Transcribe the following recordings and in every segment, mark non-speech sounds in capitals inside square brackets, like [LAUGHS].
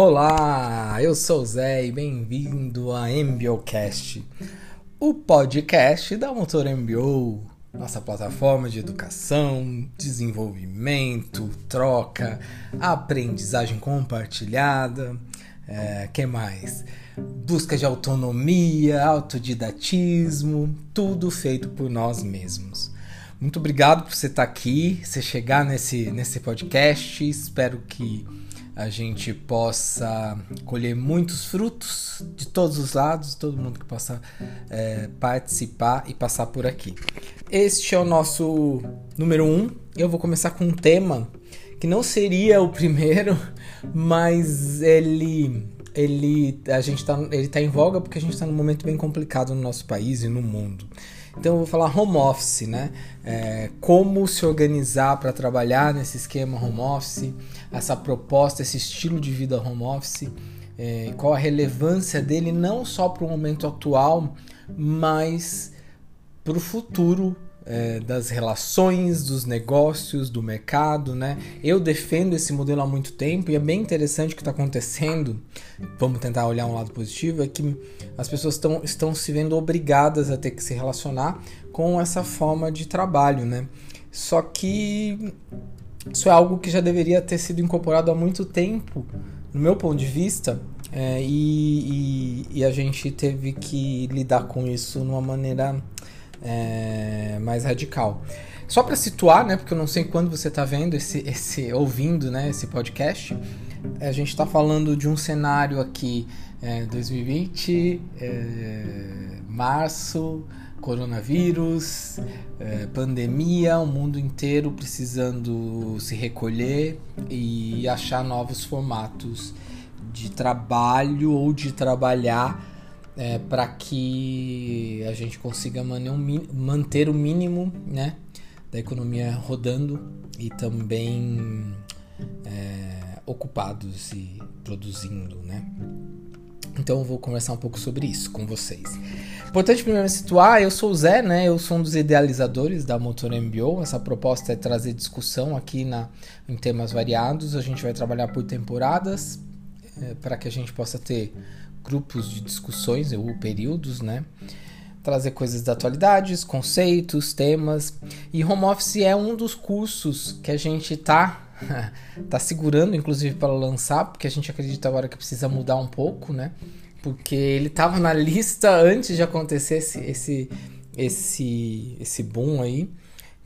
Olá, eu sou o Zé e bem-vindo a MBOcast, o podcast da Motor MBO, nossa plataforma de educação, desenvolvimento, troca, aprendizagem compartilhada, é, que mais? Busca de autonomia, autodidatismo, tudo feito por nós mesmos. Muito obrigado por você estar aqui, você chegar nesse, nesse podcast. Espero que a gente possa colher muitos frutos de todos os lados, todo mundo que possa é, participar e passar por aqui. Este é o nosso número um. Eu vou começar com um tema que não seria o primeiro, [LAUGHS] mas ele ele a gente tá, ele tá em voga porque a gente está num momento bem complicado no nosso país e no mundo. Então eu vou falar home office, né? É, como se organizar para trabalhar nesse esquema home office, essa proposta, esse estilo de vida home office, é, qual a relevância dele não só para o momento atual, mas para o futuro é, das relações, dos negócios, do mercado, né? Eu defendo esse modelo há muito tempo e é bem interessante o que está acontecendo. Vamos tentar olhar um lado positivo, é que as pessoas tão, estão se vendo obrigadas a ter que se relacionar com essa forma de trabalho, né? Só que isso é algo que já deveria ter sido incorporado há muito tempo, no meu ponto de vista, é, e, e, e, a gente teve que lidar com isso de uma maneira é, mais radical. Só para situar, né, porque eu não sei quando você está vendo esse, esse, ouvindo, né, esse podcast, a gente está falando de um cenário aqui, é, 2020, é, março, coronavírus, é, pandemia, o mundo inteiro precisando se recolher e achar novos formatos de trabalho ou de trabalhar é, para que a gente consiga manter o mínimo né, da economia rodando e também é, ocupados e produzindo, né? Então eu vou conversar um pouco sobre isso com vocês. Importante primeiro situar, eu sou o Zé, né? Eu sou um dos idealizadores da Motor MBO. Essa proposta é trazer discussão aqui na, em temas variados. A gente vai trabalhar por temporadas é, para que a gente possa ter grupos de discussões ou períodos, né? Trazer coisas da atualidade, conceitos, temas. E home office é um dos cursos que a gente tá [LAUGHS] tá segurando, inclusive, para lançar, porque a gente acredita agora que precisa mudar um pouco, né? Porque ele estava na lista antes de acontecer esse, esse, esse, esse boom aí.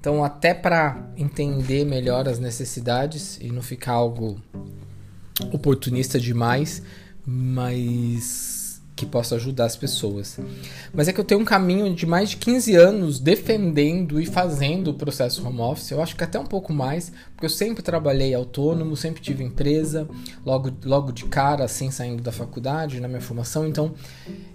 Então, até para entender melhor as necessidades e não ficar algo oportunista demais, mas que possa ajudar as pessoas. Mas é que eu tenho um caminho de mais de 15 anos defendendo e fazendo o processo home office. Eu acho que até um pouco mais, porque eu sempre trabalhei autônomo, sempre tive empresa, logo, logo de cara, assim, saindo da faculdade, na minha formação. Então,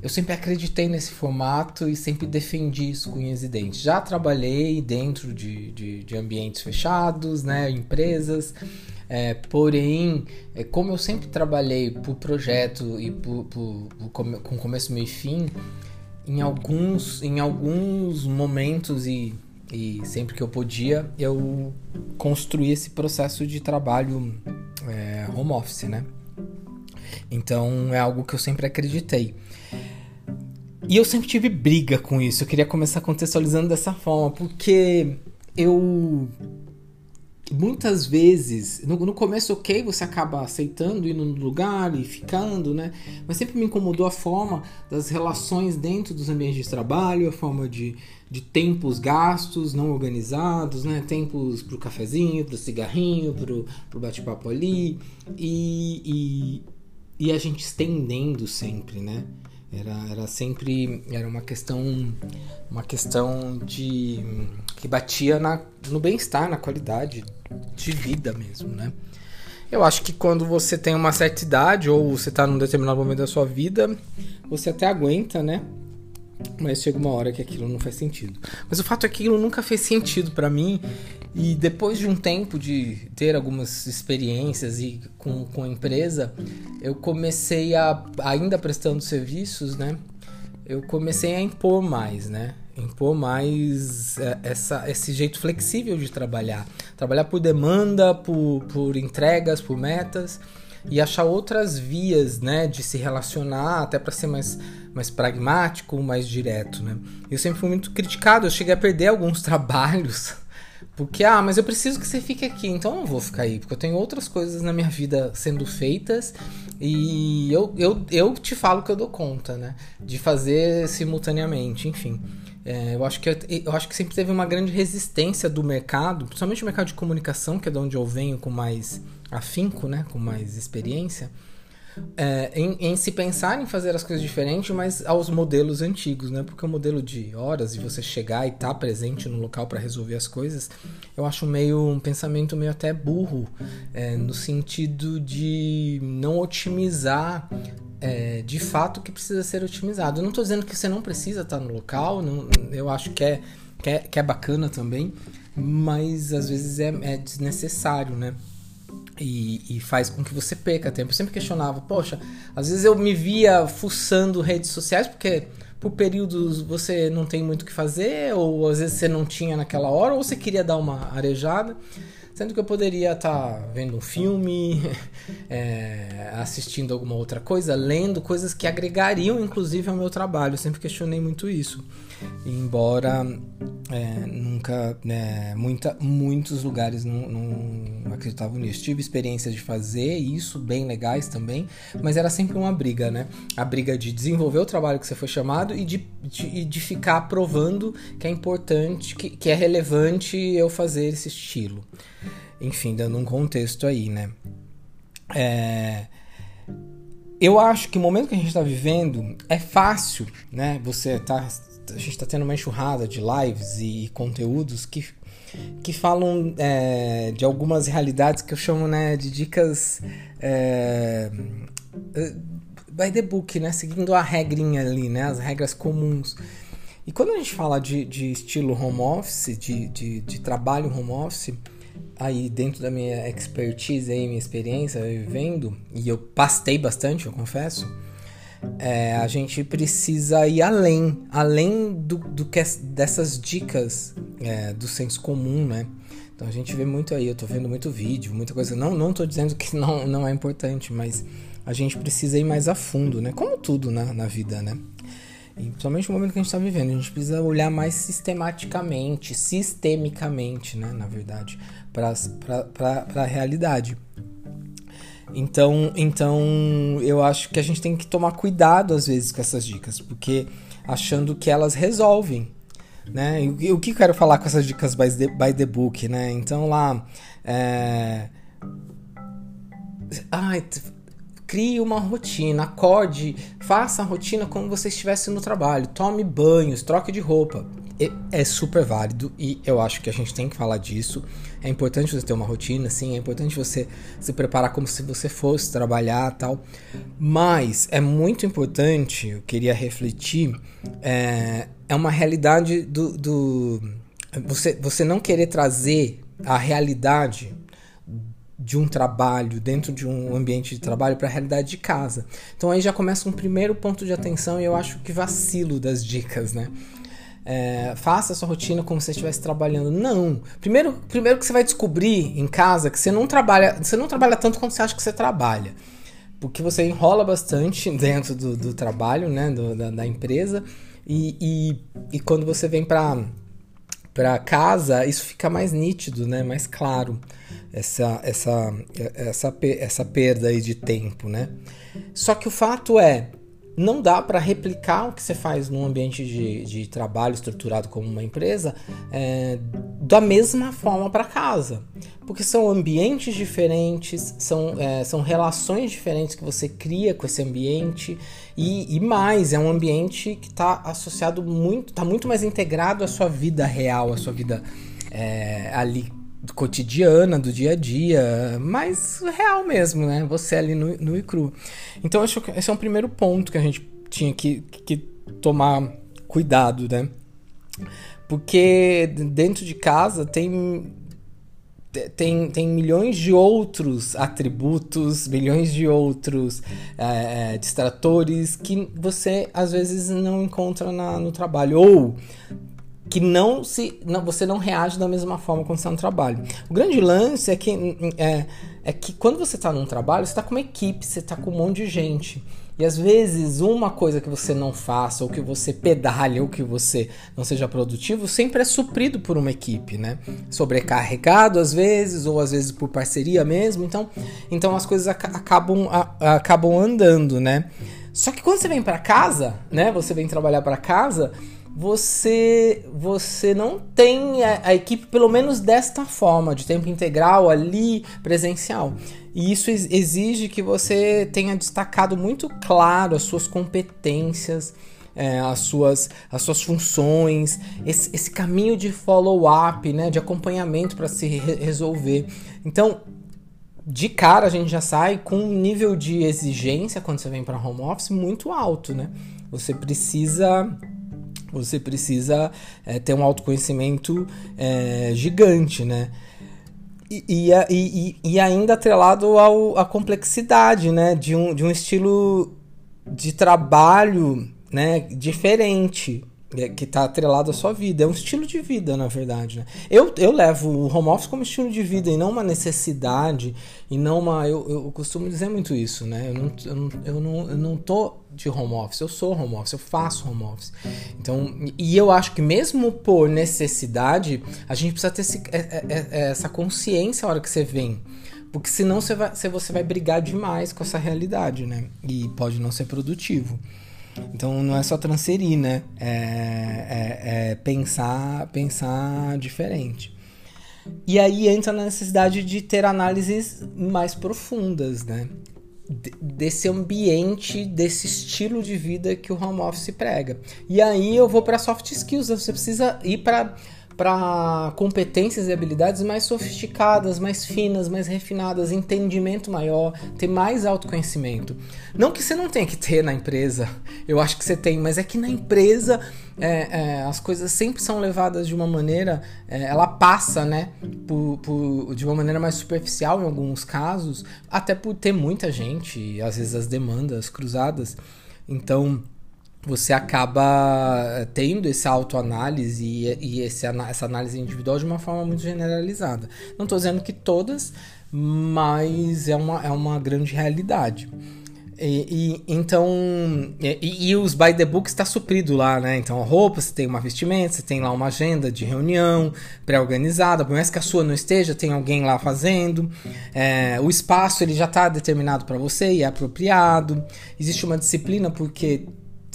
eu sempre acreditei nesse formato e sempre defendi isso com unhas e dentes. Já trabalhei dentro de, de, de ambientes fechados, né, empresas. É, porém, é, como eu sempre trabalhei por projeto e por, por, por, com começo, meio e fim, em alguns, em alguns momentos e, e sempre que eu podia, eu construí esse processo de trabalho é, home office, né? Então é algo que eu sempre acreditei. E eu sempre tive briga com isso. Eu queria começar contextualizando dessa forma, porque eu muitas vezes, no, no, começo, ok, você acaba aceitando, indo no lugar e ficando, né? Mas sempre me incomodou a forma das relações dentro dos ambientes de trabalho, a forma de, de tempos gastos não organizados, né? Tempos pro cafezinho, pro cigarrinho, pro, pro bate-papo ali. E, e, e a gente estendendo sempre, né? Era, era sempre era uma questão uma questão de que batia na, no bem-estar, na qualidade de vida mesmo, né? Eu acho que quando você tem uma certa idade ou você está num determinado momento da sua vida, você até aguenta, né? Mas chega uma hora que aquilo não faz sentido. Mas o fato é que aquilo nunca fez sentido para mim. E depois de um tempo de ter algumas experiências e com, com a empresa, eu comecei a, ainda prestando serviços, né? Eu comecei a impor mais, né? Impor mais é, essa, esse jeito flexível de trabalhar. Trabalhar por demanda, por, por entregas, por metas e achar outras vias, né, de se relacionar, até para ser mais, mais pragmático, mais direto, né? Eu sempre fui muito criticado, eu cheguei a perder alguns [LAUGHS] trabalhos porque, ah, mas eu preciso que você fique aqui, então eu não vou ficar aí, porque eu tenho outras coisas na minha vida sendo feitas e eu, eu, eu te falo que eu dou conta, né? De fazer simultaneamente, enfim. É, eu, acho que, eu acho que sempre teve uma grande resistência do mercado, principalmente o mercado de comunicação, que é de onde eu venho com mais afinco, né? Com mais experiência é, em, em, se pensar em fazer as coisas diferentes, mas aos modelos antigos, né? Porque o modelo de horas e você chegar e estar tá presente no local para resolver as coisas, eu acho meio um pensamento meio até burro, é, no sentido de não otimizar é, de fato o que precisa ser otimizado. Eu não estou dizendo que você não precisa estar tá no local, não, eu acho que é, que é, que é bacana também, mas às vezes é, é desnecessário, né? E, e, faz com que você perca tempo. Eu sempre questionava, poxa, às vezes eu me via fuçando redes sociais porque por períodos você não tem muito o que fazer, ou às vezes você não tinha naquela hora, ou você queria dar uma arejada. Sendo que eu poderia estar tá vendo um filme, [LAUGHS] é, assistindo alguma outra coisa, lendo coisas que agregariam inclusive ao meu trabalho. Eu sempre questionei muito isso. Embora é, nunca, né, muita, muitos lugares não, não, acreditavam nisso. Tive experiência de fazer isso, bem legais também, mas era sempre uma briga, né? A briga de desenvolver o trabalho que você foi chamado e de, de, de ficar provando que é importante, que, que é relevante eu fazer esse estilo. Enfim, dando um contexto aí, né? É, eu acho que o momento que a gente está vivendo é fácil, né? Você tá a gente está tendo uma enxurrada de lives e conteúdos que, que falam é, de algumas realidades que eu chamo né, de dicas é, by the book, né, seguindo a regrinha ali, né, as regras comuns. E quando a gente fala de, de estilo home office, de, de, de trabalho home office, aí dentro da minha expertise, aí, minha experiência vivendo, e eu pastei bastante, eu confesso, é, a gente precisa ir além, além do, do que dessas dicas é, do senso comum, né? Então a gente vê muito aí, eu tô vendo muito vídeo, muita coisa. Não, não tô dizendo que [LAUGHS] não, não é importante, mas a gente precisa ir mais a fundo, né? Como tudo na, na vida, né? E principalmente no momento que a gente está vivendo, a gente precisa olhar mais sistematicamente, sistemicamente, né? Na verdade, para a realidade. Então, então eu acho que a gente tem que tomar cuidado às vezes com essas dicas, porque achando que elas resolvem, né? E o que eu quero falar com essas dicas by the, by the book, né? Então lá, é... Ai, crie uma rotina, acorde, faça a rotina como você estivesse no trabalho, tome banhos, troque de roupa é super válido e eu acho que a gente tem que falar disso. É importante você ter uma rotina, sim, é importante você se preparar como se você fosse trabalhar tal. Mas é muito importante, eu queria refletir, é, é uma realidade do. do você, você não querer trazer a realidade de um trabalho, dentro de um ambiente de trabalho, para a realidade de casa. Então aí já começa um primeiro ponto de atenção e eu acho que vacilo das dicas, né? É, faça a sua rotina como se você estivesse trabalhando. Não. Primeiro, primeiro que você vai descobrir em casa que você não trabalha, você não trabalha tanto quanto você acha que você trabalha. Porque você enrola bastante [LAUGHS] dentro do, do trabalho, né? Do, da, da, empresa. E, e, e quando você vem para para casa, isso fica mais nítido, né? Mais claro essa essa essa essa perda aí de tempo, né? Só que o fato é, não dá para replicar o que você faz num ambiente de, de trabalho estruturado como uma empresa é, da mesma forma para casa. Porque são ambientes diferentes, são, é, são relações diferentes que você cria com esse ambiente e, e mais, é um ambiente que está associado muito, está muito mais integrado à sua vida real, à sua vida é, ali cotidiana, do dia a dia, mais real mesmo, né? Você ali no, no e cru. Então, acho que esse é um primeiro ponto que a gente tinha que, que tomar cuidado, né? Porque dentro de casa tem tem, tem milhões de outros atributos, milhões de outros é, distratores que você às vezes não encontra na, no trabalho. Ou que não se não, você não reage da mesma forma quando está no trabalho. O grande lance é que é, é que quando você está num trabalho, você está com uma equipe, você está com um monte de gente. E às vezes uma coisa que você não faça, ou que você pedalhe, ou que você não seja produtivo, sempre é suprido por uma equipe, né? Sobrecarregado às vezes, ou às vezes por parceria mesmo. Então, então as coisas ac acabam, acabam andando, né? Só que quando você vem para casa, né? Você vem trabalhar para casa, você você não tem a, a, equipe pelo menos desta forma de tempo integral ali presencial. E isso exige que você tenha destacado muito claro as suas competências é, as suas as suas funções esse, esse caminho de follow-up né de acompanhamento para se re resolver. Então de cara a gente já sai com um nível de exigência quando você vem para home office muito alto né? Você precisa você precisa é, ter um autoconhecimento é, gigante, né? E, e, e, e ainda atrelado ao, à complexidade, né? De um, de um estilo de trabalho né? diferente. É, que está atrelado à sua vida. É um estilo de vida, na verdade. Né? Eu, eu levo o home office como estilo de vida e não uma necessidade e não uma. Eu, eu costumo dizer muito isso, né? Eu não, eu, não, eu, não, eu não tô de home office, eu sou home office, eu faço home office. Então, e eu acho que mesmo por necessidade, a gente precisa ter esse, é, é, essa consciência a hora que você vem. Porque senão você vai, você vai brigar demais com essa realidade, né? E pode não ser produtivo. Então não é só transferir, né? É, é, é, pensar, pensar diferente. E aí entra na necessidade de ter análises mais profundas, né? desse ambiente, desse estilo de vida que o home office prega. E aí eu vou para soft skills, você precisa ir para para competências e habilidades mais sofisticadas, mais finas, mais refinadas, entendimento maior, ter mais autoconhecimento. Não que você não tenha que ter na empresa, eu acho que você tem, mas é que na empresa é, é, as coisas sempre são levadas de uma maneira, é, ela passa, né, por, por, de uma maneira mais superficial em alguns casos, até por ter muita gente, às vezes as demandas cruzadas. Então, você acaba eh, tendo essa autoanálise e, e esse, essa análise individual de uma forma muito generalizada. Não estou dizendo que todas, mas é uma, é uma grande realidade. E, e então e, e, os by the book está suprido lá, né? Então roupa, você tem uma vestimenta, você tem lá uma agenda de reunião pré-organizada, por mais que a sua não esteja, tem alguém lá fazendo. É, o espaço ele já está determinado para você e é apropriado. Existe uma disciplina porque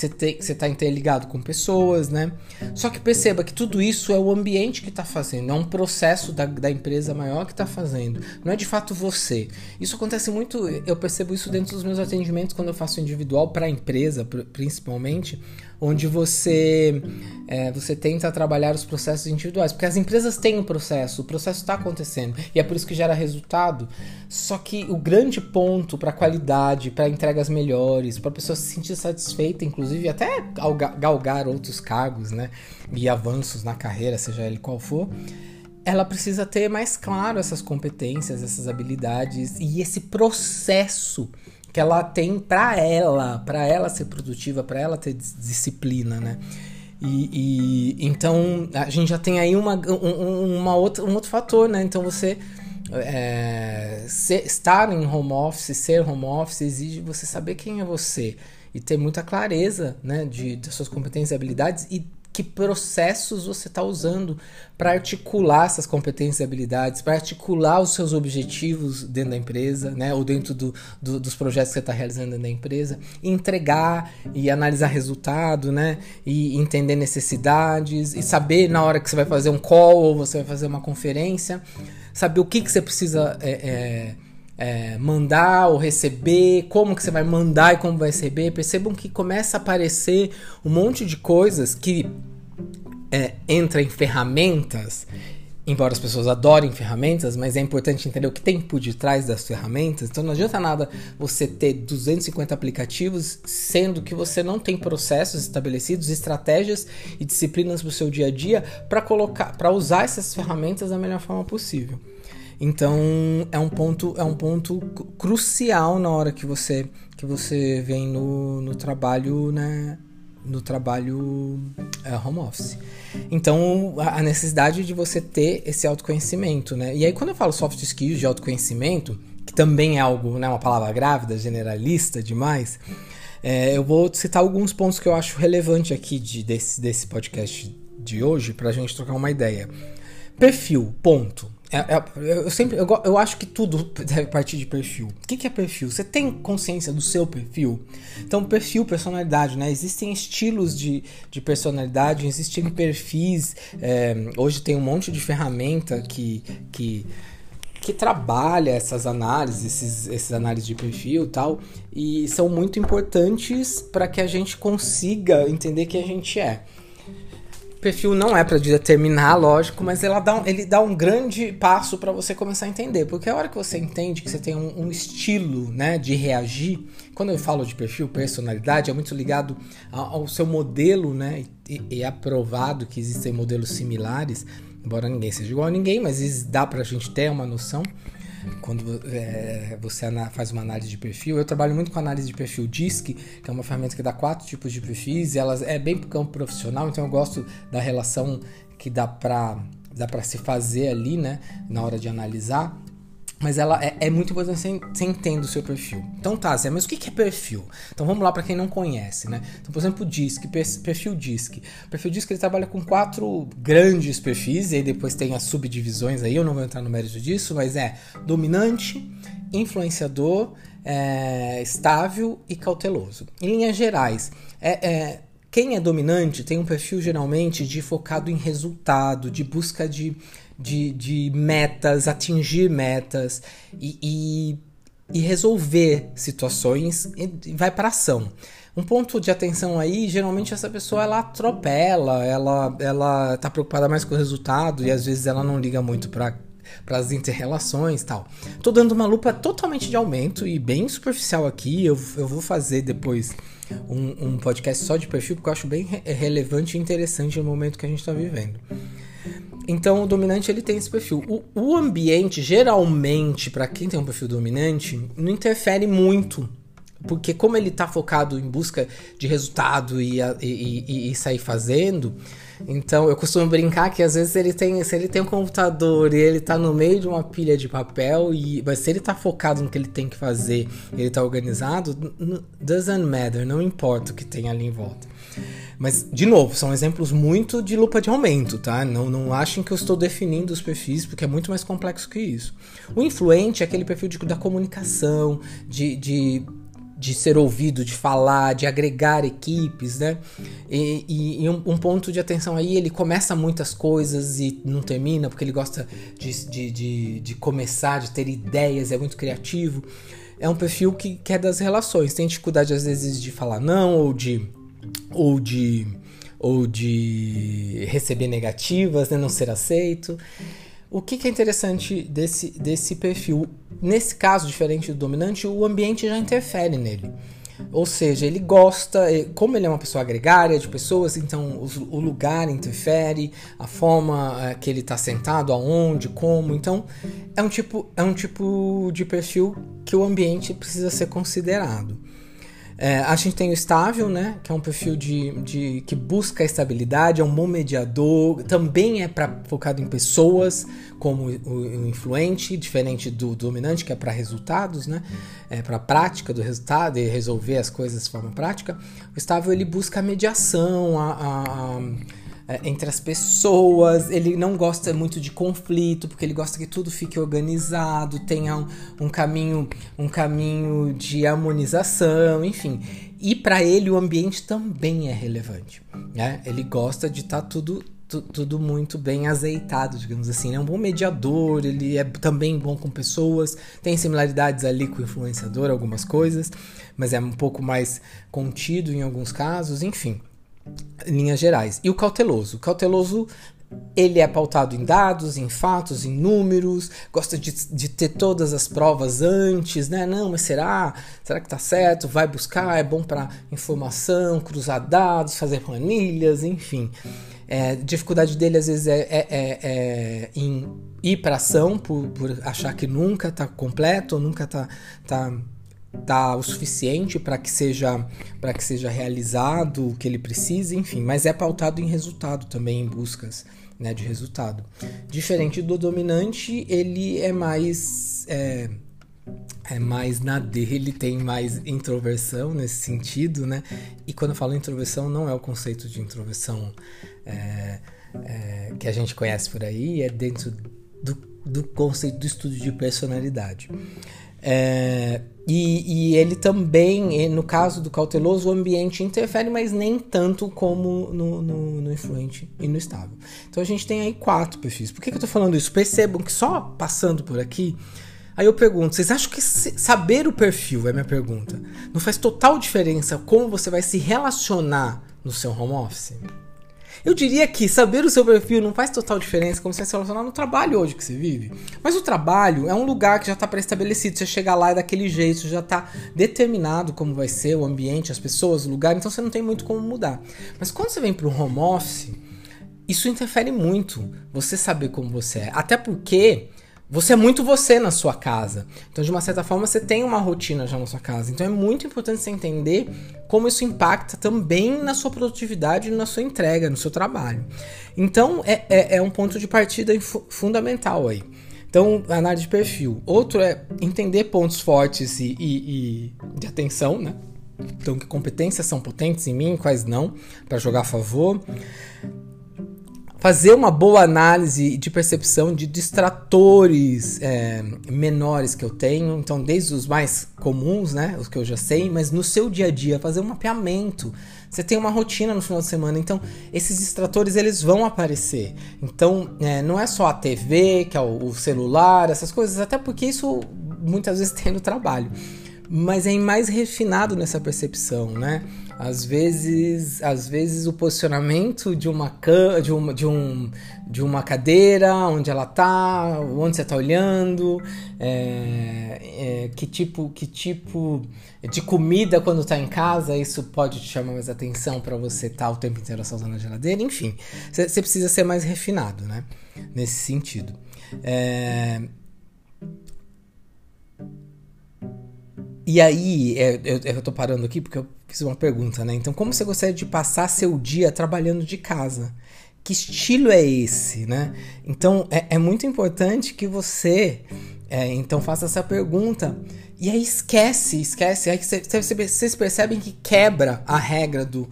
você está interligado com pessoas, né? Só que perceba que tudo isso é o ambiente que está fazendo, é um processo da, da empresa maior que está fazendo, não é de fato você. Isso acontece muito, eu percebo isso dentro dos meus atendimentos quando eu faço individual para a empresa, principalmente, onde você é, você tenta trabalhar os processos individuais, porque as empresas têm um processo, o processo está acontecendo e é por isso que gera resultado. Só que o grande ponto para qualidade, para entregas melhores, para a pessoa se sentir satisfeita, inclusive até galgar outros cargos, né, e avanços na carreira, seja ele qual for, ela precisa ter mais claro essas competências, essas habilidades e esse processo que ela tem para ela, para ela ser produtiva, para ela ter disciplina, né? E, e, então a gente já tem aí uma, um, uma outra, um outro fator, né? Então você é, ser, estar em home office, ser home office exige você saber quem é você e ter muita clareza, né, de, suas competências e habilidades e que processos você está usando para articular essas competências e habilidades, para articular os seus objetivos dentro da empresa, né, ou dentro do, do, dos projetos que você está realizando dentro da empresa, entregar e analisar resultado, né, e entender necessidades, e saber na hora que você vai fazer um call ou você vai fazer uma conferência, saber o que, que você precisa é, é, é, mandar ou receber, como que você vai mandar e como vai receber. Percebam que começa a aparecer um monte de coisas que é, entra em ferramentas, embora as pessoas adorem ferramentas, mas é importante entender o que tem por detrás das ferramentas. Então não adianta nada você ter 250 aplicativos, sendo que você não tem processos estabelecidos, estratégias e disciplinas para o seu dia a dia para colocar, para usar essas ferramentas da melhor forma possível. Então é um ponto, é um ponto crucial na hora que você que você vem no, no trabalho, né, no trabalho é, home office. Então, a necessidade de você ter esse autoconhecimento, né? E aí, quando eu falo soft skills de autoconhecimento, que também é algo, né, uma palavra grávida, generalista demais, é, eu vou citar alguns pontos que eu acho relevante aqui de, desse, desse podcast de hoje para a gente trocar uma ideia. Perfil, ponto. É, é, eu sempre eu, eu, acho que tudo [LAUGHS] deve partir de perfil. O que, que, é perfil? Você tem consciência do seu perfil? Então, perfil, personalidade, né? Existem estilos de, de personalidade, existem perfis. É, hoje tem um monte de ferramenta que, que, que trabalha essas análises, esses, esses análises de perfil e tal, e são muito importantes para que a gente consiga entender quem a gente é perfil não é para determinar, lógico, mas ela dá um, ele dá um grande passo para você começar a entender. Porque a hora que você entende que você tem um, um, estilo né, de reagir, quando eu falo de perfil, personalidade, é muito ligado ao, seu modelo, né? E, e é provado que existem modelos similares, embora ninguém seja igual a ninguém, mas dá pra gente ter uma noção quando é, você faz uma análise de perfil. Eu trabalho muito com análise de perfil DISC, que é uma ferramenta que dá quatro tipos de perfis, elas é bem pro campo profissional, então eu gosto da relação que dá para dá para se fazer ali, né, na hora de analisar. Mas ela é, é muito importante você, você entender o seu perfil. Então tá, Zé, mas o que é perfil? Então vamos lá para quem não conhece, né? Então, por exemplo, o DISC, perfil DISC. O perfil DISC ele trabalha com quatro grandes perfis, e aí depois tem as subdivisões aí, eu não vou entrar no mérito disso, mas é dominante, influenciador, é, estável e cauteloso. Em linhas gerais, é, é quem é dominante tem um perfil geralmente de focado em resultado, de busca de de, de metas, atingir metas e, e, e resolver situações e vai para ação. Um ponto de atenção aí, geralmente essa pessoa ela atropela, ela ela tá preocupada mais com o resultado e às vezes ela não liga muito para para as interrelações tal. Tô dando uma lupa totalmente de aumento e bem superficial aqui. Eu, eu vou fazer depois um, um podcast só de perfil porque eu acho bem re relevante e interessante no momento que a gente está vivendo. Então o dominante ele tem esse perfil. O, o ambiente, geralmente, para quem tem um perfil dominante, não interfere muito. Porque como ele está focado em busca de resultado e, e, e, e, sair fazendo, então eu costumo brincar que às vezes ele tem, se ele tem um computador e ele está no meio de uma pilha de papel, e mas se ele está focado no que ele tem que fazer, ele está organizado, doesn't matter, não importa o que tem ali em volta. Mas, de novo, são exemplos muito de lupa de aumento, tá? Não, não achem que eu estou definindo os perfis, porque é muito mais complexo que isso. O influente é aquele perfil de, da comunicação, de, de, de ser ouvido, de falar, de agregar equipes, né? E, e, um, um, ponto de atenção aí, ele começa muitas coisas e não termina, porque ele gosta de, de, de, de começar, de ter ideias, é muito criativo. É um perfil que quer das relações, tem dificuldade às vezes de falar não ou de ou de ou de receber negativas, né, não ser aceito. O que, que, é interessante desse, desse perfil? Nesse caso, diferente do dominante, o ambiente já interfere nele. Ou seja, ele gosta, como ele é uma pessoa agregária de pessoas, então o lugar interfere, a forma é, que ele está sentado, aonde, como. Então é um tipo, é um tipo de perfil que o ambiente precisa ser considerado. É, a gente tem o estável, né? Que é um perfil de, de que busca estabilidade, é um bom mediador, também é pra, focado em pessoas, como o, o influente, diferente do, do, dominante, que é para resultados, né? É para prática do resultado e resolver as coisas de forma prática. O estável ele busca a mediação, a, a, a entre as pessoas. Ele não gosta muito de conflito, porque ele gosta que tudo fique organizado, tenha um, um caminho, um caminho de harmonização, enfim. E para ele o ambiente também é relevante. Né? Ele gosta de estar tá tudo tudo muito bem azeitado, digamos assim. É um bom mediador, ele é também bom com pessoas, tem similaridades ali com o influenciador, algumas coisas, mas é um pouco mais contido em alguns casos, enfim linhas gerais. E o cauteloso? O cauteloso ele é pautado em dados, em fatos, em números, gosta de, de, ter todas as provas antes, né? Não, mas será? Será que tá certo? Vai buscar, é bom para informação, cruzar dados, fazer planilhas, enfim. É, dificuldade dele às vezes é, é, é, é em ir para ação por, por achar que nunca tá completo, nunca tá, tá tá o suficiente para que seja para que seja realizado o que ele precisa, enfim, mas é pautado em resultado também, em buscas né, de resultado. Diferente do dominante, ele é mais é, é mais na dele, tem mais introversão nesse sentido, né? E quando eu falo introversão, não é o conceito de introversão é, é, que a gente conhece por aí, é dentro do, do conceito do estudo de personalidade. É, e, e, ele também, no caso do cauteloso, o ambiente interfere, mas nem tanto como no, no, no influente e no estável. Então a gente tem aí quatro perfis. Por que, que eu tô falando isso? Percebam que só passando por aqui, aí eu pergunto: vocês acham que saber o perfil, é minha pergunta, não faz total diferença como você vai se relacionar no seu home office? Eu diria que saber o seu perfil não faz total diferença como você se relacionar no trabalho hoje que você vive. Mas o trabalho é um lugar que já está pré-estabelecido. Você chega lá é daquele jeito, já está determinado como vai ser o ambiente, as pessoas, o lugar, então você não tem muito como mudar. Mas quando você vem para o home office, isso interfere muito você saber como você é. Até porque você é muito você na sua casa. Então, de uma certa forma, você tem uma rotina já na sua casa. Então, é muito importante você entender como isso impacta também na sua produtividade, na sua entrega, no seu trabalho. Então, é, é, é um ponto de partida fundamental aí. Então, análise de perfil. Outro é entender pontos fortes e, e, e de atenção, né? Então, que competências são potentes em mim, quais não, para jogar a favor fazer uma boa análise de percepção de distratores é, menores que eu tenho, então desde os mais comuns, né, os que eu já sei, mas no seu dia a dia fazer um mapeamento. Você tem uma rotina no final de semana, então esses distratores eles vão aparecer. Então é, não é só a TV, que é o, o celular, essas coisas, até porque isso muitas vezes [LAUGHS] tem no trabalho mas é mais refinado nessa percepção, né? Às vezes, às vezes o posicionamento de uma de uma, de um, de uma cadeira, onde ela tá, onde você tá olhando, é, é, que tipo que tipo de comida quando tá em casa, isso pode te chamar mais atenção para você estar tá o tempo inteiro só usando a geladeira, enfim, você precisa ser mais refinado, né? Nesse sentido. É, E aí, é, eu, eu tô parando aqui porque eu fiz uma pergunta, né? Então, como você gostaria de passar seu dia trabalhando de casa? Que estilo é esse, né? Então, é, é muito importante que você, é, então, faça essa pergunta. E aí, esquece, esquece. Aí vocês percebem que quebra a regra do...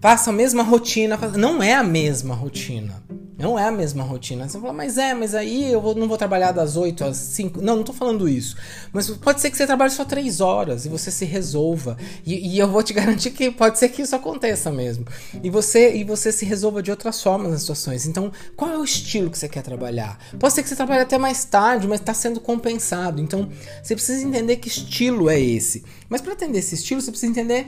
Passa a mesma rotina. Não é a mesma rotina. Não é a mesma rotina. Você fala, mas é, mas aí eu vou, não vou trabalhar das 8 às 5. Não, não tô falando isso. Mas pode ser que você trabalhe só 3 horas e você se resolva. E, e, eu vou te [LAUGHS] garantir que pode ser que isso aconteça mesmo. E você, e você se resolva de outras formas nas situações. Então, qual é o estilo que você quer trabalhar? Pode ser que você trabalhe até mais tarde, mas está sendo compensado. Então, você precisa entender que estilo é esse. Mas para entender esse estilo, você precisa entender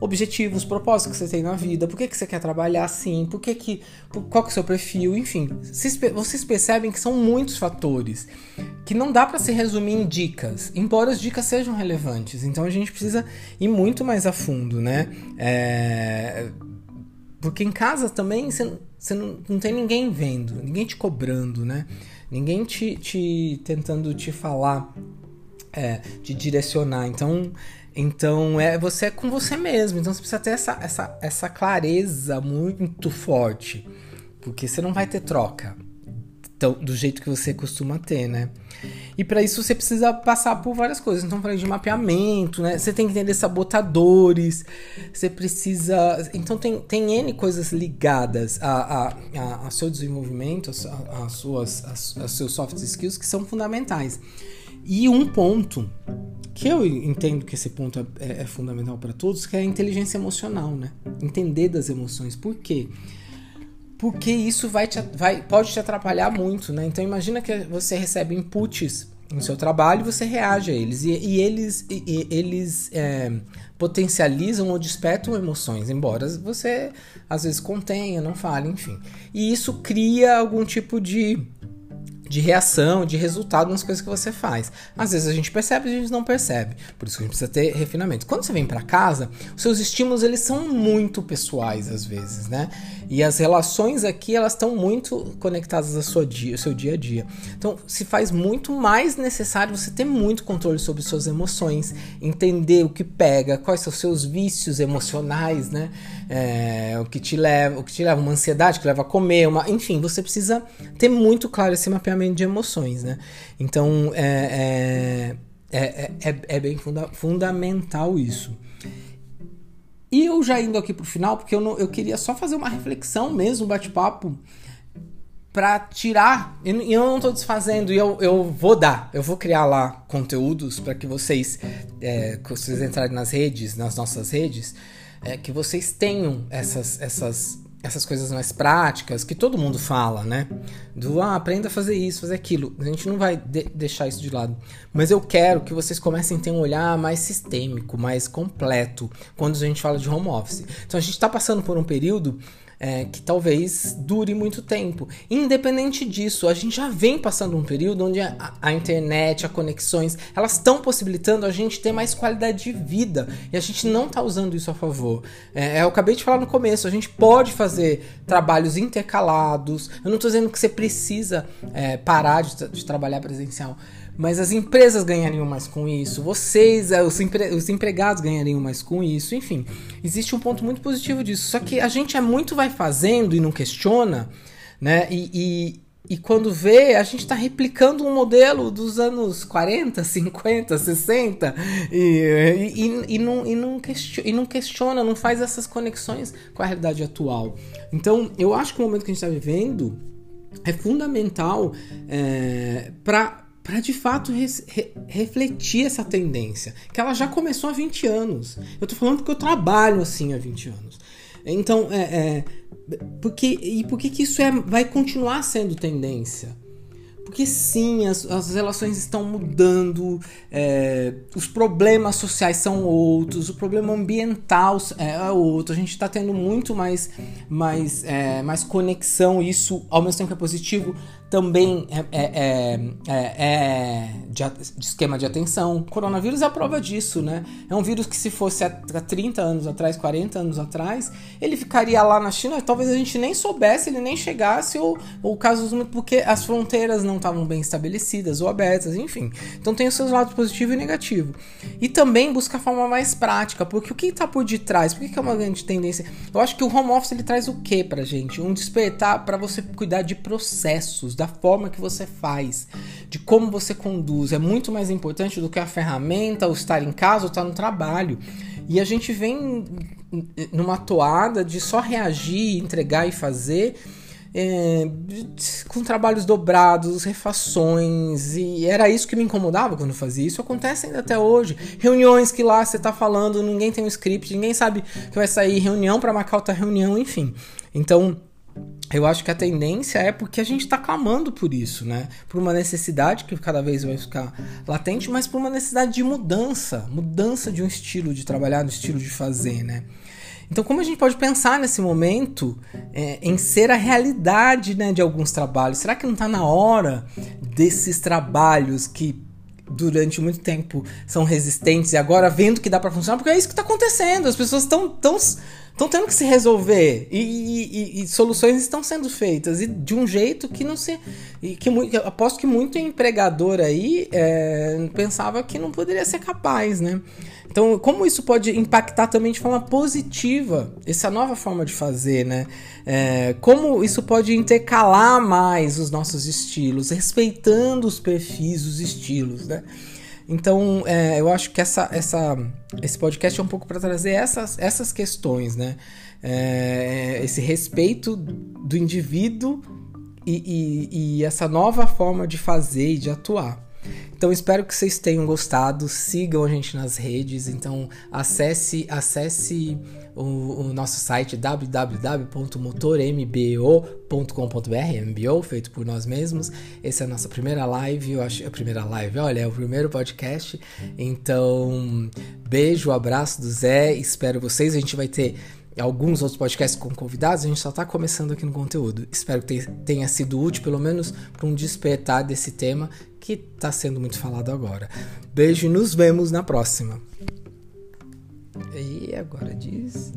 objetivos, propósitos que você tem na vida, por que, que você quer trabalhar assim, por que que, qual que é o seu perfil, enfim. Vocês percebem que são muitos fatores que não dá para se resumir em dicas, embora as dicas sejam relevantes. Então a gente precisa ir muito mais a fundo, né? É... Porque em casa também você, você não, não tem ninguém vendo, ninguém te cobrando, né? Ninguém te, te tentando te falar, é, te direcionar. Então então é você é com você mesmo. Então você precisa ter essa, essa, essa clareza muito forte. Porque você não vai ter troca do jeito que você costuma ter, né? E para isso você precisa passar por várias coisas. Então, falei de mapeamento, né? Você tem que entender sabotadores. Você precisa. Então, tem, tem N coisas ligadas a, a, a, a seu desenvolvimento, a suas, a, a seus soft skills que são fundamentais. E um ponto que eu entendo que esse ponto é, é, é fundamental para todos, que é a inteligência emocional, né? Entender das emoções. Por quê? Porque isso vai te, vai, pode te atrapalhar muito, né? Então imagina que você recebe inputs no seu trabalho você reage a eles. E, e eles, e eles é, potencializam ou despertam emoções, embora você às vezes contenha, não fale, enfim. E isso cria algum tipo de de reação, de resultado nas coisas que você faz. Às vezes a gente percebe, a gente não percebe. Por isso que a gente precisa ter refinamento. Quando você vem para casa, os seus estímulos eles são muito pessoais às vezes, né? E as relações aqui elas estão muito conectadas ao seu dia, seu dia a dia. Então, se faz muito mais necessário você ter muito controle sobre suas emoções, entender o que pega, quais são os seus vícios emocionais, né? É, o que te leva, o que te leva uma ansiedade, que leva a comer, uma, enfim, você precisa ter muito claro esse mapeamento de emoções, né? Então, é, é, é, é, é bem funda fundamental isso. E eu já indo aqui pro final, porque eu, não, eu queria só fazer uma reflexão mesmo, bate-papo, para tirar. E eu não estou desfazendo, e eu, eu vou dar, eu vou criar lá conteúdos para que vocês, é, que vocês entrarem nas redes, nas nossas redes, é, que vocês tenham essas, essas, essas coisas mais práticas que todo mundo fala, né? Do ah, aprenda a fazer isso, fazer aquilo. A gente não vai de deixar isso de lado. Mas eu quero que vocês comecem a ter um olhar mais sistêmico, mais completo, quando a gente fala de home office. Então a gente está passando por um período é, que talvez dure muito tempo. Independente disso, a gente já vem passando um período onde a, a internet, as conexões, elas estão possibilitando a gente ter mais qualidade de vida e a gente não está usando isso a favor. É, eu acabei de falar no começo, a gente pode fazer trabalhos intercalados. Eu não estou dizendo que você precisa é, parar de, de trabalhar presencial mas as empresas ganhariam mais com isso, vocês, é, os, empre os empregados ganhariam mais com isso, enfim. Existe um ponto muito positivo disso. Só que a gente é muito vai fazendo e não questiona, né? E, e, e quando vê, a gente está replicando um modelo dos anos 40, 50, 60 e, e, e, não, e, não questiona, e não questiona, não faz essas conexões com a realidade atual. Então, eu acho que o momento que a gente está vivendo é fundamental é, para para de fato re refletir essa tendência, que ela já começou há 20 anos. Eu tô falando porque eu trabalho assim há 20 anos. Então, é, é porque, e por que, que isso é, vai continuar sendo tendência? Porque sim, as, as relações estão mudando, é, os problemas sociais são outros, o problema ambiental é outro, a gente está tendo muito mais, mais, é, mais conexão, isso ao mesmo tempo que é positivo, também é, é, é, é, é de, de, esquema de atenção. O coronavírus é a prova disso, né? É um vírus que se fosse há 30 anos atrás, 40 anos atrás, ele ficaria lá na China, talvez a gente nem soubesse, ele nem chegasse, ou, ou casos porque as fronteiras não estavam bem estabelecidas ou abertas, enfim. Então tem os seus lados positivo e negativo. E também buscar a forma mais prática, porque o que está por detrás? Por que, que é uma grande tendência? Eu acho que o home office ele traz o que pra gente? Um despertar para você cuidar de processos, da forma que você faz, de como você conduz. É muito mais importante do que a ferramenta, o estar em casa ou estar no trabalho. E a gente vem numa toada de só reagir, entregar e fazer. É, com trabalhos dobrados, refações, e era isso que me incomodava quando fazia isso. Acontece ainda até hoje. Reuniões que lá você está falando, ninguém tem um script, ninguém sabe que vai sair reunião para marcar outra reunião, enfim. Então, eu acho que a tendência é porque a gente está clamando por isso, né? Por uma necessidade que cada vez vai ficar latente, mas por uma necessidade de mudança, mudança de um estilo de trabalhar, do estilo de fazer, né? Então, como a gente pode pensar nesse momento é, em ser a realidade né, de alguns trabalhos? Será que não está na hora desses trabalhos que durante muito tempo são resistentes e agora vendo que dá para funcionar? Porque é isso que está acontecendo. As pessoas estão tão, tão tendo que se resolver e, e, e, soluções estão sendo feitas e de um jeito que não se e que eu aposto que muito empregador aí é, pensava que não poderia ser capaz, né? Então, como isso pode impactar também de forma positiva essa nova forma de fazer, né? É, como isso pode intercalar mais os nossos estilos, respeitando os perfis, os estilos, né? Então, é, eu acho que essa, essa, esse podcast é um pouco para trazer essas, essas questões, né? É, esse respeito do indivíduo e, e, e essa nova forma de fazer e de atuar. Então espero que vocês tenham gostado. Sigam a gente nas redes. Então acesse acesse o, o nosso site www.motormbo.com.br, MBO, feito por nós mesmos. Essa é a nossa primeira live, eu acho, a primeira live, olha, é o primeiro podcast. Então, beijo, abraço do Zé, espero vocês. A gente vai ter alguns outros podcasts com convidados, a gente só está começando aqui no conteúdo. Espero que tenha sido útil, pelo menos para um despertar desse tema que está sendo muito falado agora. Beijo e nos vemos na próxima. E agora diz.